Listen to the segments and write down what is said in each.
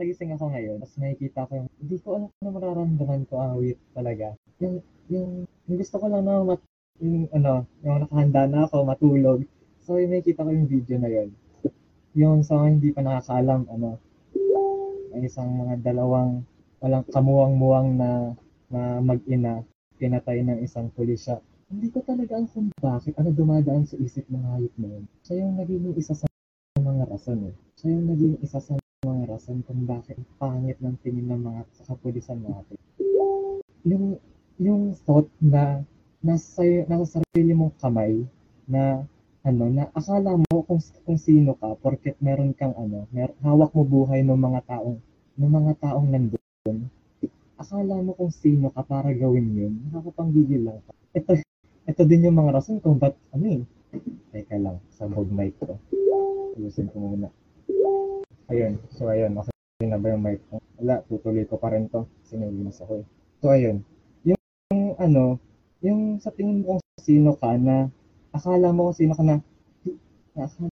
nagising ako ngayon, tapos nakikita ko yung, hindi ko alam kung mararamdaman ko awit talaga. Yung, yung, yung gusto ko lang na mat, yung ano, yung nakahanda na ako, matulog. So, yung nakikita ko yung video na yun. Yung sa hindi pa nakakaalam, ano, may isang mga dalawang walang kamuwang-muwang na, na mag-ina, pinatay ng isang pulisya. Hindi ko talaga alam kung bakit, ano dumadaan sa isip ng hayop na yun. Siya yung naging isa sa mga rason eh. Siya yung naging isa sa mga rason kung bakit pangit ng tingin ng mga sa kapulisan natin. Yung, yung thought na nasa, nasa sarili mong kamay na ano na akala mo kung kung sino ka porket meron kang ano mer hawak mo buhay ng mga taong ng mga taong nandoon akala mo kung sino ka para gawin yun nakakapanggigil lang ka. Ito ito din yung mga rason kung ba't ano eh teka lang sabog mic ko. Ayusin ko muna ayun so ayun okay na ba yung mic ko wala tutuloy ko pa rin to sinilinis ako eh so ayun yung, yung ano yung sa tingin mo kung sino ka na akala mo kung sino ka na, akala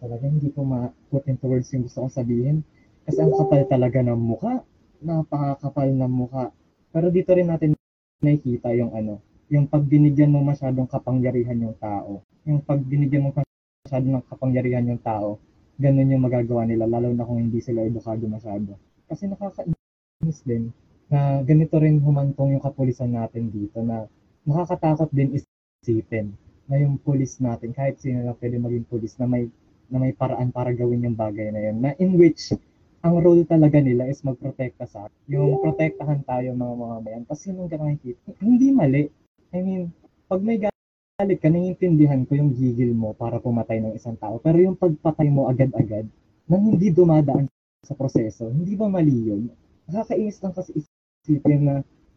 talaga hindi ko ma-put into words yung gusto kong sabihin. Kasi ang kapal talaga ng muka. Napakakapal ng muka. Pero dito rin natin nakikita yung ano, yung pag binigyan mo masyadong kapangyarihan yung tao. Yung pag binigyan mo masyadong ng kapangyarihan yung tao, ganun yung magagawa nila, lalo na kung hindi sila edukado masyado. Kasi nakakainis din na ganito rin humantong yung kapulisan natin dito na nakakatakot din isipin na yung pulis natin, kahit sino na pwede maging pulis na may na may paraan para gawin yung bagay na yun. Na in which, ang role talaga nila is magprotekta sa yung protektahan tayo mga mga mayan. Yun ang nakikita. Hindi mali. I mean, pag may galit ka, naiintindihan ko yung gigil mo para pumatay ng isang tao. Pero yung pagpatay mo agad-agad, nang hindi dumadaan sa proseso, hindi ba mali yun? Nakakainis lang kasi isipin na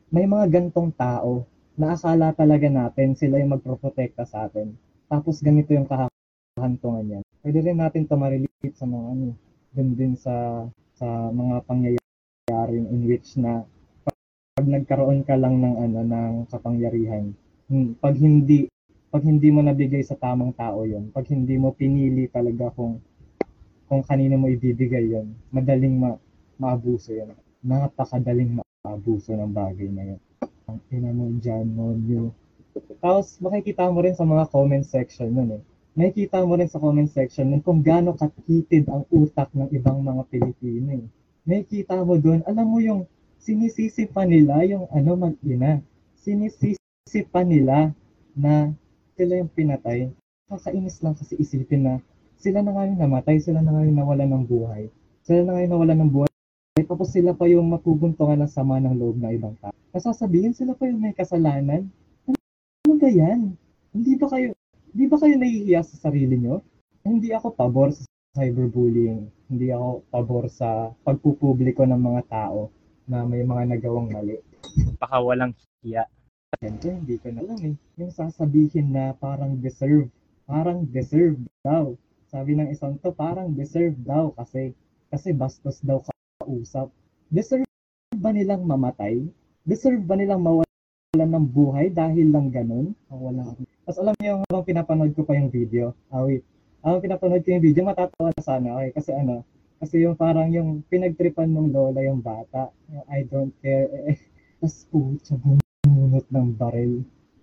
may mga gantong tao na akala talaga natin sila yung magproprotekta sa atin. Tapos ganito yung kahantungan niyan. Pwede rin natin to ma-relate sa mga ano, dun din sa sa mga pangyayari in which na pag, nagkaroon ka lang ng ano ng kapangyarihan, pag hindi pag hindi mo nabigay sa tamang tao yon, pag hindi mo pinili talaga kung kung kanino mo ibibigay yon, madaling ma, maabuso yon. Napakadaling maabuso ng bagay na yon ang ina mo dyan, monyo. Tapos, makikita mo rin sa mga comment section nun eh. Makikita mo rin sa comment section nun kung gaano katitid ang utak ng ibang mga Pilipino eh. Makikita mo doon, alam mo yung sinisisi pa nila yung ano mag-ina. Sinisisi pa nila na sila yung pinatay. Kakainis lang kasi isipin na sila na nga yung namatay, sila na nga yung nawalan ng buhay. Sila na nga yung nawalan ng buhay. Tapos sila pa yung mapubuntungan ng sama ng loob ng ibang tao. Nasasabihin sila pa yung may kasalanan. Ano ba yan? Hindi ba kayo, hindi ba kayo nahihiya sa sarili nyo? Hindi ako pabor sa cyberbullying. Hindi ako pabor sa pagpupubliko ng mga tao na may mga nagawang mali. Baka walang hiya. Siyempre, hindi ko na alam eh. Yung sasabihin na parang deserve. Parang deserve daw. Sabi ng isang to, parang deserve daw kasi kasi bastos daw kausap. Deserve ba nilang mamatay? Deserve ba nilang mawalan ng buhay dahil lang ganun? Oh, wala. Tapos alam niyo, habang pinapanood ko pa yung video, ah wait, habang pinapanood ko yung video, matatawa na sana, okay? Kasi ano, kasi yung parang yung pinagtripan ng lola yung bata, yung I don't care, eh, eh. Tapos putya, bumunot ng baril.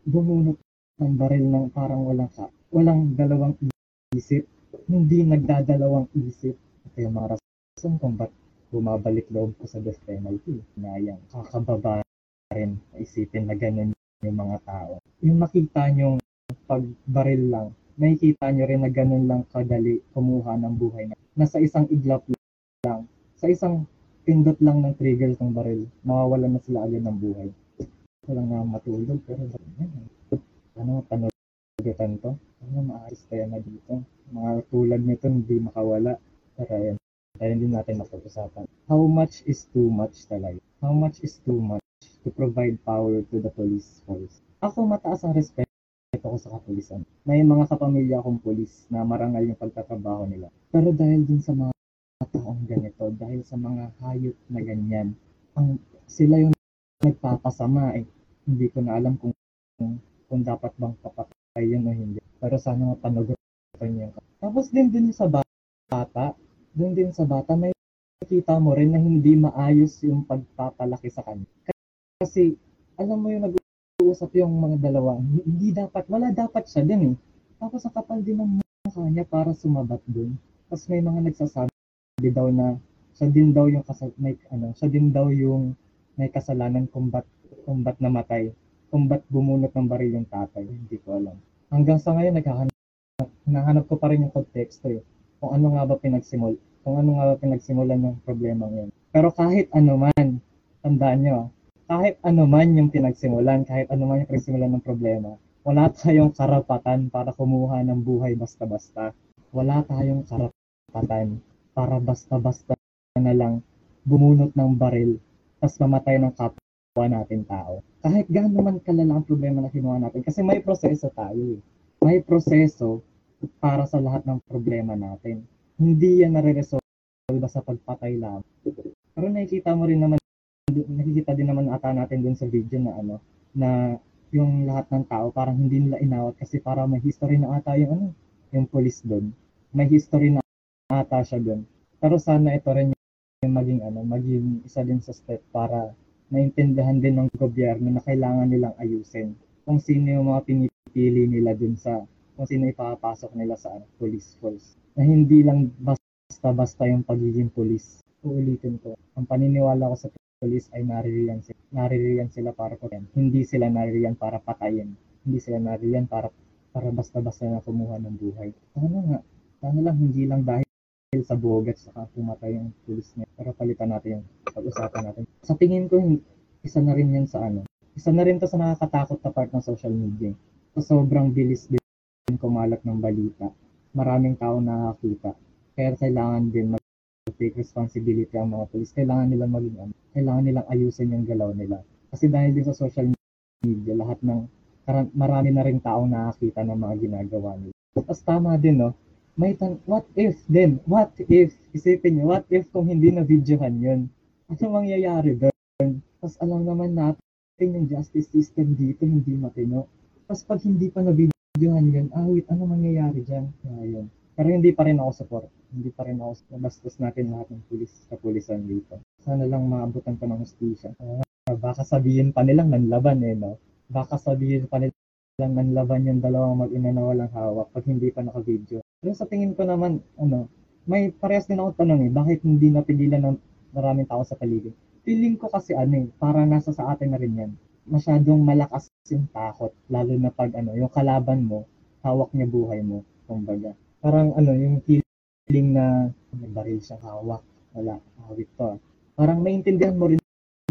Bumunot ng baril ng parang walang ka, walang dalawang isip, hindi nagdadalawang isip. Ito yung mga rason kung ba't bumabalik loob ko sa death penalty. Na yan, kakababa rin isipin na ganyan yung mga tao. Yung makita nyo pagbaril lang, nakikita nyo rin na ganun lang kadali kumuha ng buhay na. Nasa isang iglap lang, sa isang pindot lang ng trigger ng baril, mawawalan na sila agad ng buhay. Walang na matulog, pero yan. Ano, panagutan to? Ano, maayos kaya na dito? Mga tulad nito, hindi makawala. Pero ayan, kaya hindi natin mapag-usapan. How much is too much talaga? How much is too much to provide power to the police force? Ako mataas ang respeto ko sa kapulisan. May mga kapamilya akong pulis na marangal yung pagtatrabaho nila. Pero dahil din sa mga taong ganito, dahil sa mga hayop na ganyan, ang sila yung nagpapasama eh. Hindi ko na alam kung kung, kung dapat bang papatay yun o hindi. Pero sana mapanagutan niyo. Tapos din din sa bata, doon din sa bata, may makikita mo rin na hindi maayos yung pagpapalaki sa kanya. Kasi, alam mo yung nag-uusap yung mga dalawa, hindi dapat, wala dapat siya din eh. Tapos ang kapal din ng mukha niya para sumabat dun. Tapos may mga nagsasabi daw na siya din daw yung kasal, may, ano, siya din daw yung may kasalanan kung ba't, kung ba't namatay. Kung ba't bumunot ng baril yung tatay. Hindi ko alam. Hanggang sa ngayon, naghahanap, nahanap ko pa rin yung konteksto eh. Kung ano nga ba pinagsimul, kung ano nga ba pinagsimulan ng problema yun. Pero kahit ano man, tandaan nyo, kahit ano man yung pinagsimulan, kahit ano man yung pinagsimulan ng problema, wala tayong karapatan para kumuha ng buhay basta-basta. Wala tayong karapatan para basta-basta na lang bumunot ng baril tapos mamatay ng kapwa natin tao. Kahit gaano man kalala ang problema na kinuha natin. Kasi may proseso tayo eh. May proseso para sa lahat ng problema natin hindi yan nare-resolve sa pagpatay lang. Pero nakikita mo rin naman, nakikita din naman ata natin dun sa video na ano, na yung lahat ng tao parang hindi nila inawat kasi para may history na ata yung ano, yung police doon. May history na ata siya doon. Pero sana ito rin yung maging ano, maging isa din sa step para maintindihan din ng gobyerno na kailangan nilang ayusin kung sino yung mga pinipili nila dun sa kung sino ipapasok nila sa ano, police force na hindi lang basta-basta yung pagiging pulis. Uulitin ko, ang paniniwala ko sa pulis ay naririyan sila, naririyan sila para patayin. Hindi sila naririyan para patayin. Hindi sila naririyan para para basta-basta na kumuha ng buhay. Ano nga, sana lang hindi lang dahil sa bogat sa pumatay yung pulis niya. Pero palitan natin yung pag-usapan natin. Sa tingin ko, isa na rin yan sa ano. Isa na rin to sa nakakatakot na part ng social media. So, sobrang bilis din kumalat ng balita maraming tao nakakita. Kaya kailangan din mag-take responsibility ang mga police. Kailangan nilang maging ano, kailangan nilang ayusin yung galaw nila. Kasi dahil din sa social media, lahat ng marami na rin taong nakakita ng mga ginagawa nila. Tapos tama din, no? May tan what if din? What if? Isipin niyo, what if kung hindi na videohan yun? Ano mangyayari doon? Tapos alam naman natin yung justice system dito hindi matino. Tapos pag hindi pa na video videohan yun, ah wait, ano mangyayari dyan? Ayun. Pero hindi pa rin ako support. Hindi pa rin ako bastos natin lahat ng pulis sa pulisan dito. Sana lang maabutan pa ng hustisya. Uh, baka sabihin pa nilang nanlaban eh, no? Baka sabihin pa nilang nanlaban yung dalawang mag-ina na walang hawak pag hindi pa naka-video. Pero sa tingin ko naman, ano, may parehas din ako tanong eh, bakit hindi napigilan ng maraming tao sa paligid? Feeling ko kasi ano eh, para nasa sa atin na rin yan. Masyadong malakas yung takot lalo na pag ano yung kalaban mo hawak niya buhay mo kumbaga. Parang ano yung feeling na may baril siyang hawak wala hawit to parang maintindihan mo rin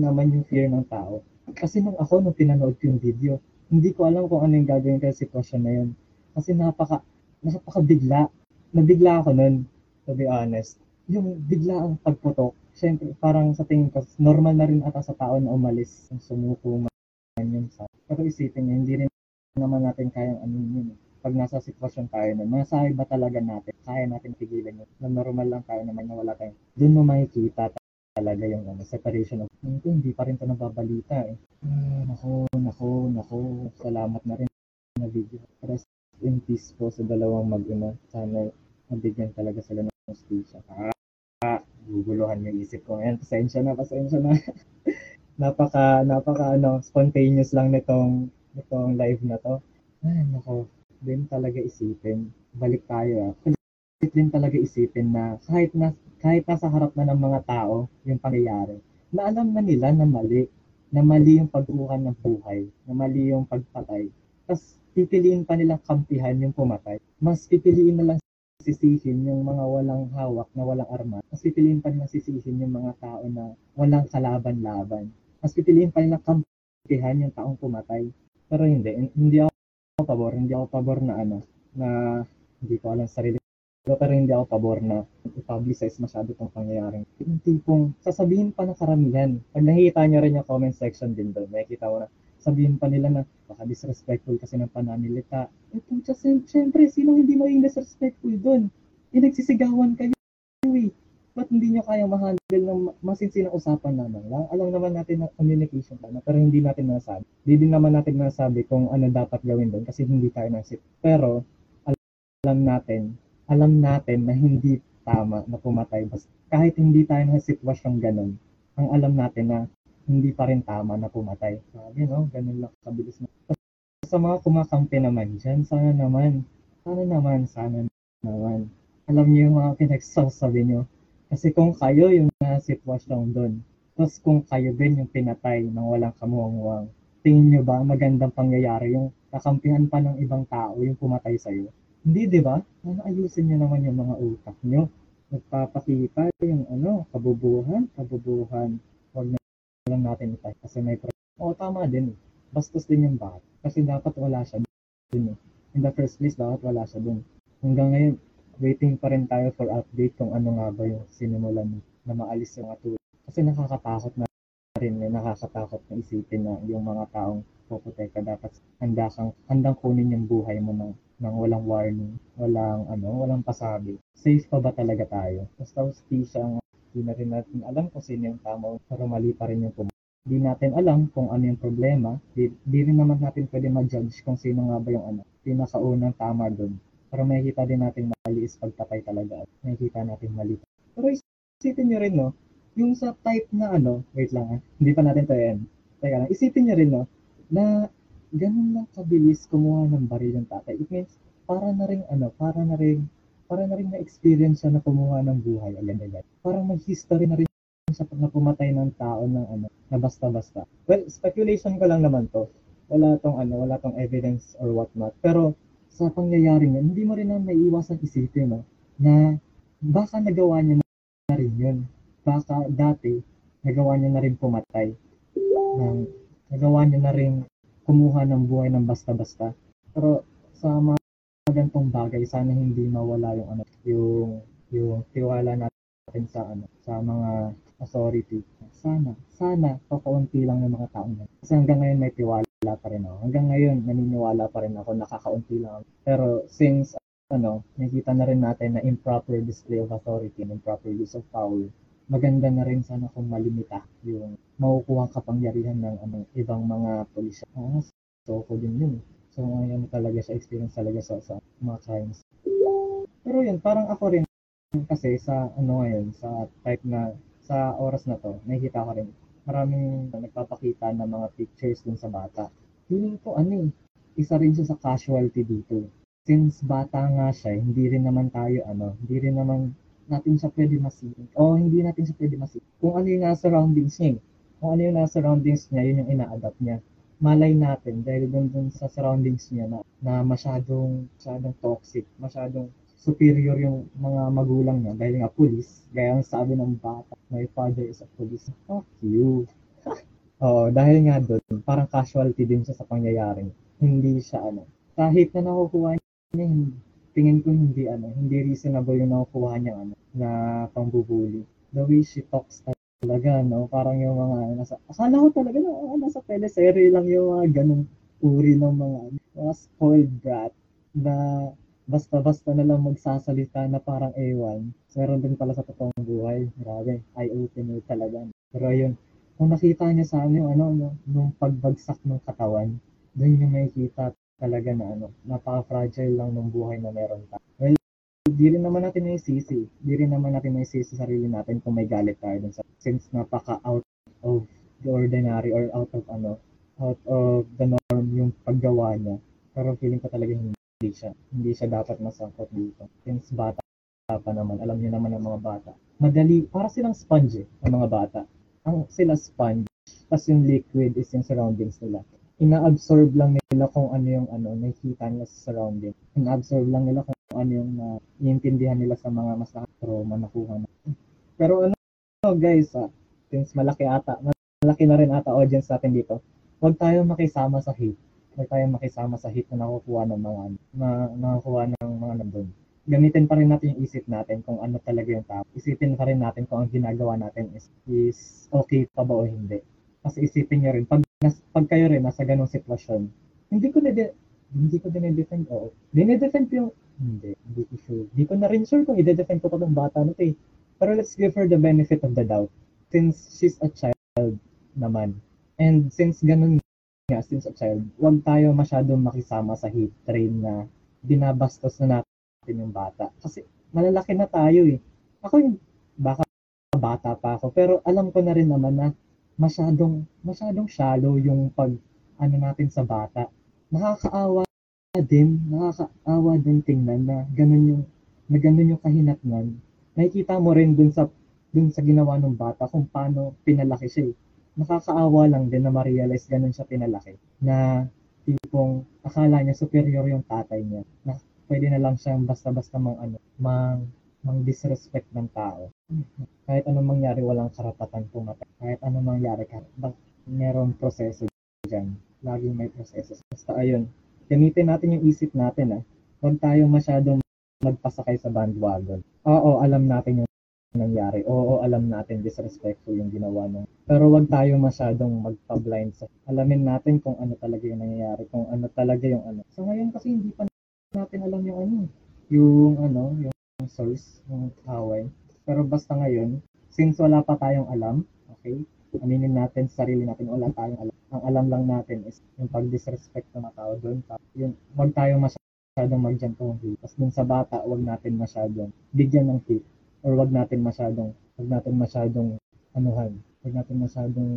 naman yung fear ng tao. Kasi nung ako nung pinanood ko yung video hindi ko alam kung ano yung gagawin ko sitwasyon na yun. Kasi napaka napaka bigla nabigla ako nun to be honest. Yung bigla ang pagputok syempre parang sa tingin ko normal na rin ata sa tao na umalis yung sumuko yun sa pero isipin niyo hindi rin naman natin kayang ano yun pag nasa sitwasyon tayo na nasa ba talaga natin kaya natin pigilan yun. Na normal lang tayo naman na wala tayong doon mo makikita talaga yung ano, separation of ito, hindi pa rin ito nababalita eh. Ah, nako, nako, nako, salamat na rin na video. Rest in peace po sa dalawang mag-ina. Sana mabigyan talaga sila ng hostisya. Ah, guguluhan yung isip ko ngayon. Pasensya na, pasensya na. napaka napaka ano spontaneous lang nitong nitong live na to. Ay, nako, din talaga isipin. Balik tayo ah. Din talaga isipin na kahit na kahit nasa harap na ng mga tao yung pangyayari, na alam na nila na mali, na mali yung pagkuha ng buhay, na mali yung pagpatay. Tapos pipiliin pa nilang kampihan yung pumatay. Mas pipiliin na lang sisihin yung mga walang hawak na walang arma. Mas pipiliin pa nilang sisihin yung mga tao na walang kalaban-laban mas pipiliin pa nila kampihan yung taong pumatay. Pero hindi, hindi ako pabor, hindi ako pabor na ano, na hindi ko alam sarili ko, pero hindi ako pabor na i-publicize masyado itong pangyayaring. Yung tipong sasabihin pa ng karamihan. Pag nakikita nyo rin yung comment section din doon, makikita ko na sabihin pa nila na baka disrespectful kasi ng pananilita. Eh, pucha, siyempre, sino hindi maging disrespectful doon? Inagsisigawan kayo eh ba't hindi nyo kayang ma-handle ng masinsinang usapan naman lang? Alam naman natin na communication pa pero hindi natin masabi. Hindi din naman natin masabi kung ano dapat gawin doon kasi hindi tayo nasip. Pero, alam natin, alam natin na hindi tama na pumatay. Basta kahit hindi tayo na sitwasyong ganun, ang alam natin na hindi pa rin tama na pumatay. Sabi, no? Ganun lang kabilis na. Sa mga kumakampi naman dyan, sana naman, sana naman, sana naman. Alam niyo yung mga pinagsasabi niyo. Kasi kung kayo yung na sitwasyon doon, tapos kung kayo din yung pinatay ng walang kamuwang-wang, tingin niyo ba magandang pangyayari yung kakampihan pa ng ibang tao yung pumatay sa'yo? Hindi, di ba? Sana ayusin niyo naman yung mga utak niyo. Nagpapakita yung ano, kabubuhan, kabubuhan. Lang natin itay kasi may pro- Oo, tama din. Bastos din yung bata. Kasi dapat wala siya dun eh. In the first place, dapat wala siya dun. Hanggang ngayon, waiting pa rin tayo for update kung ano nga ba yung sinimulan na maalis yung atulad. Kasi nakakatakot na rin, eh. nakakatakot na isipin na yung mga taong puputeka dapat handa kang handang kunin yung buhay mo ng, ng walang warning, walang ano, walang pasabi. Safe pa ba talaga tayo? Basta hustisya nga, hindi na rin natin alam kung sino yung tama pero mali pa rin yung pumunta. Di natin alam kung ano yung problema. Di, di rin naman natin pwede ma-judge kung sino nga ba yung ano, pinakaunang tama doon. Pero makikita din natin mali is pagpatay talaga. Makikita natin mali. Pero isipin nyo rin, no? Yung sa type na ano, wait lang ah, hindi pa natin to yan. Teka lang, isipin nyo rin, no? Na ganun lang kabilis kumuha ng baril yung tatay. It means, para na rin ano, para na rin, para na rin na-experience na kumuha ng buhay agad-agad. Parang may history na rin siya pag napumatay ng tao ng ano, na basta-basta. Well, speculation ko lang naman to. Wala tong ano, wala tong evidence or whatnot. Pero sa pangyayari niya, hindi mo rin na maiiwasan isipin, no? Na baka nagawa niya na rin yun. Baka dati, nagawa niya na rin pumatay. Ng, nagawa niya na rin kumuha ng buhay ng basta-basta. Pero sa mga gantong bagay, sana hindi mawala yung ano, yung yung tiwala natin sa ano, sa mga authority. Sana, sana, kakaunti lang yung mga taong yan. Kasi hanggang ngayon may tiwala pa rin ako. Hanggang ngayon, naniniwala pa rin ako, nakakaunti lang. Pero since, ano, nakita na rin natin na improper display of authority and improper use of power, maganda na rin sana kung malimita yung makukuha kapangyarihan ng ano, ibang mga pulisya. Ah, so ko din yun. So ngayon talaga sa experience talaga sa, sa mga crimes. Pero yun, parang ako rin kasi sa ano ngayon, sa type na sa oras na to, nakikita ko rin maraming nagpapakita ng mga pictures dun sa bata. Feeling ko ano eh, isa rin siya sa casualty dito. Since bata nga siya, hindi rin naman tayo ano, hindi rin naman natin siya pwede masipin. O hindi natin siya pwede masipin. Kung ano yung nasa surroundings niya eh. Kung ano yung nasa surroundings niya, yun yung ina-adapt niya. Malay natin dahil dun, dun sa surroundings niya na, na masyadong, masyadong toxic, masyadong superior yung mga magulang niya dahil nga police. Gaya ang sabi ng bata, my father is a police. Fuck you. Oo, dahil nga doon, parang casualty din siya sa pangyayaring. Hindi siya ano. Kahit na nakukuha niya, tingin ko hindi ano, hindi reasonable yung nakukuha niya ano, na pangbubuli. The way she talks talaga, no? Parang yung mga nasa, akala ko talaga na oh, nasa teleserye lang yung mga ganong uri ng mga, mga spoiled brat na basta-basta na lang magsasalita na parang ewan. Meron din pala sa totoong buhay. Grabe, eye-opener talaga. Pero ayun, kung nakita niya sa ano, ano, no, nung pagbagsak ng katawan, doon yung makikita talaga na ano, napaka-fragile lang ng buhay na meron ka. Well, di rin naman natin may sisi. Di rin naman natin may sisi sa sarili natin kung may galit tayo dun sa since napaka out of the ordinary or out of ano, out of the norm yung paggawa niya. Pero feeling ko talaga hindi siya hindi siya dapat masangkot dito. Since bata pa naman, alam niyo naman ang mga bata. Madali, para silang sponge eh, ang mga bata. Ang sila sponge, tapos yung liquid is yung surroundings nila. Ina-absorb lang nila kung ano yung ano, nakikita nila sa surrounding. Ina-absorb lang nila kung ano yung iintindihan nila sa mga mas trauma na kuha na. Pero ano guys, ah, since malaki ata, malaki na rin ata audience natin dito, huwag tayo makisama sa hate huwag tayong makisama sa hit na nakukuha ng mga na nakukuha ng mga nandun. Gamitin pa rin natin yung isip natin kung ano talaga yung tao. Isipin pa rin natin kung ang ginagawa natin is, is okay pa ba o hindi. Kasi isipin nyo rin, pag, nas, pag kayo rin nasa ganong sitwasyon, hindi ko na hindi ko dinedefend, oo. Dinedefend ko yung, hindi, hindi ko. Hindi ko na rin sure kung i-defend ko pa tong bata na eh. Pero let's give her the benefit of the doubt. Since she's a child naman. And since ganun nga since a child, huwag tayo masyadong makisama sa hate train na binabastos na natin yung bata. Kasi malalaki na tayo eh. ako yung, baka bata pa ako, pero alam ko na rin naman na masyadong, masyadong shallow yung pag, ano natin sa bata. Nakakaawa din, nakakaawa din tingnan na ganun yung, na ganun yung kahinatnan. Nakikita mo rin dun sa, dun sa ginawa ng bata kung paano pinalaki siya eh. Nakakaawa lang din na ma-realize ganun siya pinalaki. Na tipong akala niya superior yung tatay niya. Na pwede na lang siyang basta-basta mang ano, mang, mang disrespect ng tao. Kahit anong mangyari, walang karapatan pumatay. Kahit anong mangyari, kahit bak merong proseso dyan. Laging may proseso. Basta ayun, gamitin natin yung isip natin ah. Huwag tayo masyadong magpasakay sa bandwagon. Oo, alam natin yung nangyari. Oo, alam natin disrespectful yung ginawa nung. Pero wag tayo masyadong magpa-blind sa. Alamin natin kung ano talaga yung nangyayari, kung ano talaga yung ano. So ngayon kasi hindi pa natin alam yung ano, yung ano, yung source ng away. Pero basta ngayon, since wala pa tayong alam, okay, aminin natin sa sarili natin, wala tayong alam. Ang alam lang natin is yung pag-disrespect ng mga tao doon. Yung, wag tayong masyadong mag-jump to hate. Tapos dun sa bata, wag natin masyadong bigyan ng hate. Or wag natin masyadong, wag natin masyadong anuhan. Wag natin masyadong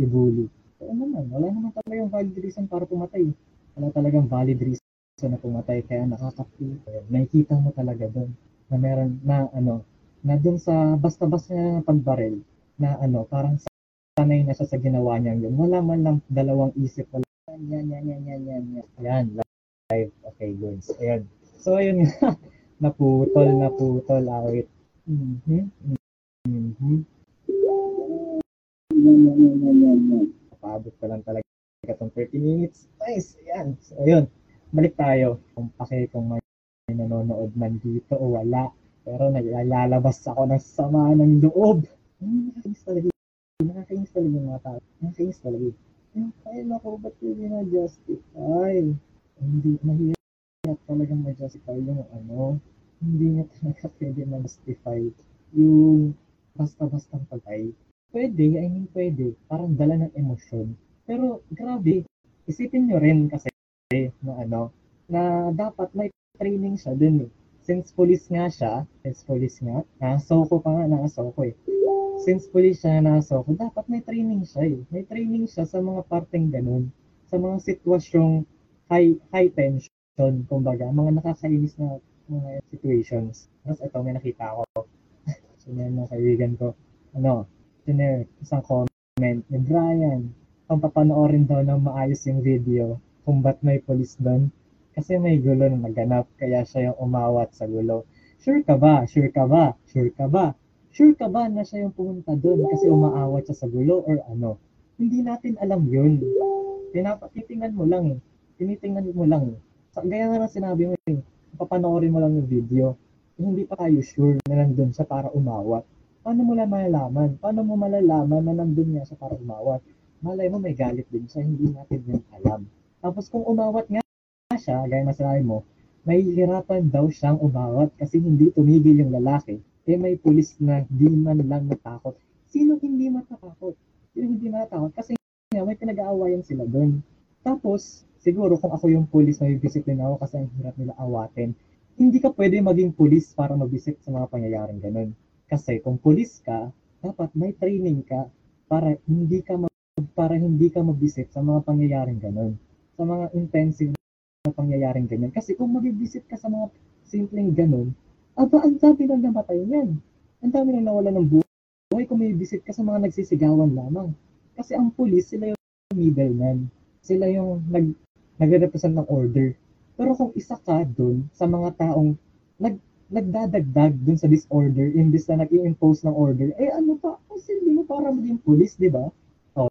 i-bully. Ano naman, wala naman talagang valid reason para pumatay. Wala talagang valid reason na pumatay kaya nakaka-feel. Nakikita mo talaga doon na meron na ano na doon sa basta-basta na pagbarel na ano parang sanay na siya sa ginawa niya yun. Wala man lang dalawang isip. Wala. Yan, yan, yan, yan, yan, yan. Ayan, live. Okay, goods. Ayan. So, ayun nga. naputol, naputol, awit. Mm-hmm. Mm-hmm. Paabot pa lang talaga itong 30 minutes. Nice. Ayan. So, ayun. Balik tayo. Kung pake kung may nanonood man dito o wala. Pero naglalabas ako ng sama ng loob. Hmm, nakakainis talaga. Yung mga tao. Nakakainis talaga. Kaya ako, ba't hindi na justify? Hindi, mahirap talagang ma-justify yung ano. Hindi niya talaga pwede ma-justify yung basta-bastang patay. Pwede, I mean pwede. Parang dala ng emosyon. Pero grabe, isipin nyo rin kasi na ano, na dapat may training siya dun eh. Since police nga siya, since police nga, nasoko pa nga, nasoko eh. Since police siya, nasoko, dapat may training siya eh. May training siya sa mga parteng ganun. Sa mga sitwasyong high, high tension, kumbaga, mga nakakainis na mga situations. Tapos ito, may nakita ako. Sinare ng kaibigan ko. Ano, sinare, isang comment ni Brian. Kung papanoorin daw ng maayos yung video, kung ba't may police doon. Kasi may gulo na naganap, kaya siya yung umawat sa gulo. Sure ka ba? Sure ka ba? Sure ka ba? Sure ka ba na siya yung pumunta doon kasi umaawat siya sa gulo or ano? Hindi natin alam yun. Tinatitingnan mo lang eh. Tinitingnan mo lang eh. So, gaya nga lang sinabi mo eh. Papanoorin mo lang yung video. Hindi pa tayo sure na nandun siya para umawat. Paano mo lang malalaman? Paano mo malalaman na nandun niya siya para umawat? Malay mo may galit din siya, hindi natin yun alam. Tapos kung umawat nga siya, gaya na sinabi mo, mahihirapan daw siyang umawat kasi hindi tumigil yung lalaki. Eh may pulis na di man lang natakot. Sino hindi matatakot? Sino hindi matatakot? Kasi nga, may pinag-aawayan sila doon. Tapos, siguro kung ako yung pulis, may disiplina ako kasi ang hirap nila awatin. Hindi ka pwede maging pulis para mabisit sa mga pangyayaring ganun. Kasi kung pulis ka, dapat may training ka para hindi ka mag, para hindi ka mabisit sa mga pangyayaring ganun. Sa mga intensive na pangyayaring ganyan. Kasi kung mabibisit ka sa mga simpleng ganun, aba, ang dami nang namatay niyan. Ang dami nang nawala ng buhay kung may visit ka sa mga nagsisigawan lamang. Kasi ang pulis, sila yung middleman. Sila yung nag, nagre-represent ng order. Pero kung isa ka dun sa mga taong nag, nagdadagdag dun sa disorder, imbis na nag-i-impose ng order, eh ano pa, kasi hindi mo para maging pulis, di ba? O,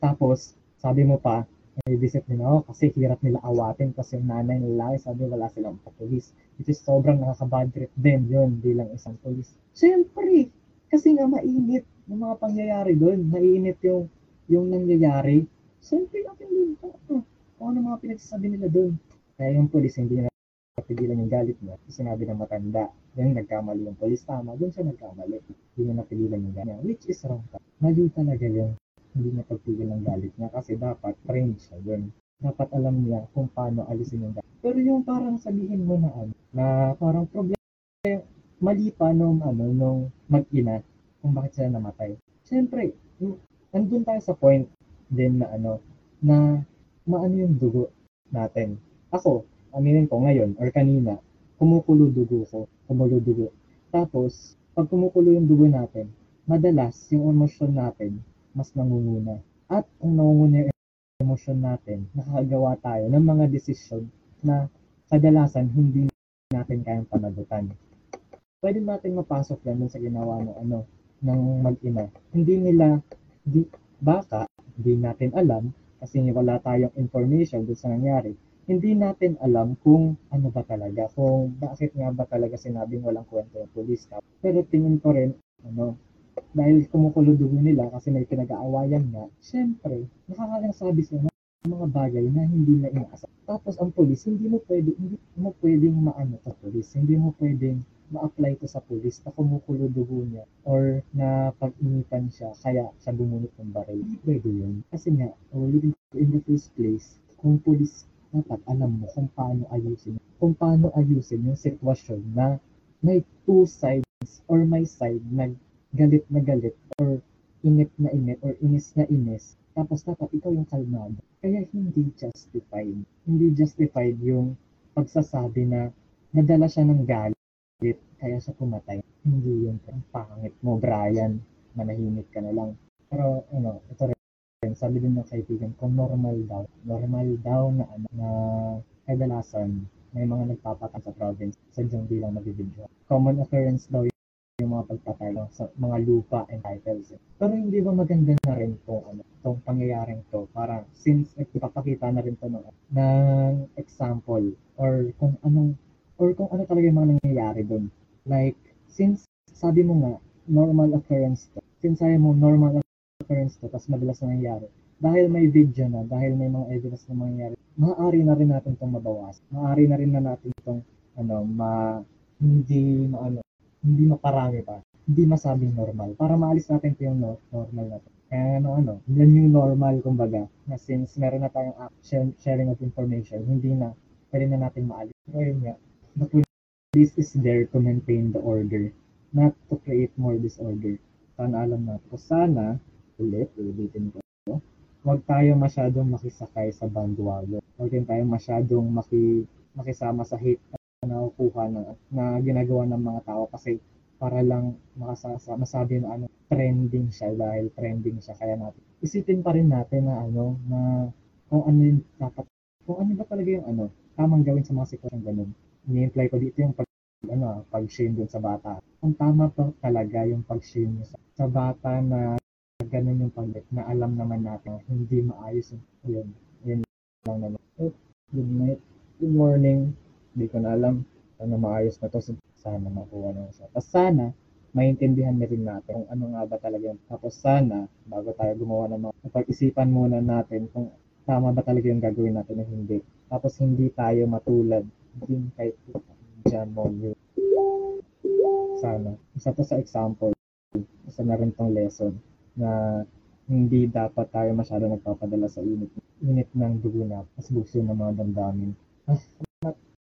tapos, sabi mo pa, may visit din ako kasi hirap nila awatin kasi yung nanay nila sabi wala silang papulis. Which is sobrang nakaka-bad trip din yun bilang isang pulis. Siyempre, kasi nga mainit yung mga pangyayari doon. Mainit yung, yung nangyayari. Siyempre natin din ito. Kung ano mga pinagsasabi nila doon. Kaya yung pulis hindi na napigilan yung galit niya. Sinabi ng matanda. Yung nagkamali yung pulis. Tama, doon siya nagkamali. Hindi niya napigilan yung galit niya. Which is wrong. Mali talaga yung hindi niya pagpigil ng galit niya kasi dapat trained siya dun. Dapat alam niya kung paano alisin yung galit. Pero yung parang sabihin mo na ano, na parang problema, mali pa nung, ano, nung mag-ina kung bakit sila namatay. Siyempre, andun tayo sa point din na ano, na maano yung dugo natin. Ako, aminin ko ngayon or kanina, kumukulo dugo ko, kumulo dugo. Tapos, pag kumukulo yung dugo natin, madalas yung emosyon natin mas nangunguna. At kung nangunguna yung emosyon natin, nakakagawa tayo ng mga desisyon na kadalasan hindi natin kayang panagutan. Pwede natin mapasok yan sa ginawa ng ano, ng mag-ina. Hindi nila, di, baka, hindi natin alam, kasi wala tayong information doon sa nangyari, hindi natin alam kung ano ba talaga, kung bakit nga ba talaga sinabing walang kwento yung police. Pero tingin ko rin, ano, dahil kumukulo dugo nila kasi may pinag-aawayan nga, syempre, nakakalang sabi sila mga bagay na hindi na inaasa. Tapos ang polis, hindi mo pwede, hindi mo pwedeng maano sa polis, hindi mo pwedeng ma-apply to sa polis na kumukulo dugo niya or na pag-initan siya kaya siya bumunot ng baril. Hindi pwede yun. Kasi nga, oh, in the first place, kung polis, dapat alam mo kung paano ayusin, kung paano ayusin yung sitwasyon na may two sides or may side na galit na galit or init na init or inis na inis tapos dapat ikaw yung kalmado. Kaya hindi justified. Hindi justified yung pagsasabi na nadala siya ng galit kaya siya pumatay. Hindi yun. Ang pangit mo, Brian. Manahimik ka na lang. Pero, ano, ito rin, sabi din ng kaibigan kung normal daw, normal daw na, ano, na kadalasan may mga nagpapatay sa province sa bilang nabibidyo. Common occurrence daw yung mga pagpatay sa mga lupa and titles. Pero hindi ba maganda na rin itong ano, itong pangyayaring to para since ipapakita na rin to ng, ng example or kung anong or kung ano talaga yung mga nangyayari doon. Like, since sabi mo nga, normal occurrence to, since sabi mo normal occurrence to, tapos madalas na nangyayari, dahil may video na, dahil may mga evidence na mangyayari, maaari na rin natin itong mabawas. Maaari na rin na natin itong, ano, ma, hindi, maano, hindi maparami pa. Hindi masabing normal. Para maalis natin ito yung no, normal na to. Kaya ano, ano, yan yung normal, kumbaga, na since meron na tayong sharing of information, hindi na, pwede na natin maalis. Pero yun nga, the police is there to maintain the order, not to create more disorder. Sana alam na. So sana, ulit, ulitin ko, huwag tayo masyadong makisakay sa bandwagon. Huwag din tayo masyadong maki, makisama sa hate nakukuha na, na ginagawa ng mga tao kasi para lang makasasa, masabi na ano, trending siya dahil trending siya. Kaya natin, isipin pa rin natin na ano, na kung ano yung dapat, kung ano ba talaga yung ano, tamang gawin sa mga sitwasyon ganun ini-imply ko dito yung pag ano, pag-shame dun sa bata. Ang tama pa talaga yung pag-shame sa, sa bata na ganun yung pag na alam naman natin hindi maayos yun. Yun lang naman. Good night. Good morning. Hindi ko na alam sana maayos na to. Sana makuha na siya. Tapos sana, maintindihan na rin natin kung ano nga ba talaga yung tapos sana, bago tayo gumawa ng mga pag-isipan muna natin kung tama ba talaga yung gagawin natin o hindi. Tapos hindi tayo matulad din kay John Monroe. Sana. Isa to sa example. Isa na rin tong lesson na hindi dapat tayo masyado nagpapadala sa init init ng dugo na mas bugso ng mga damdamin. Ah,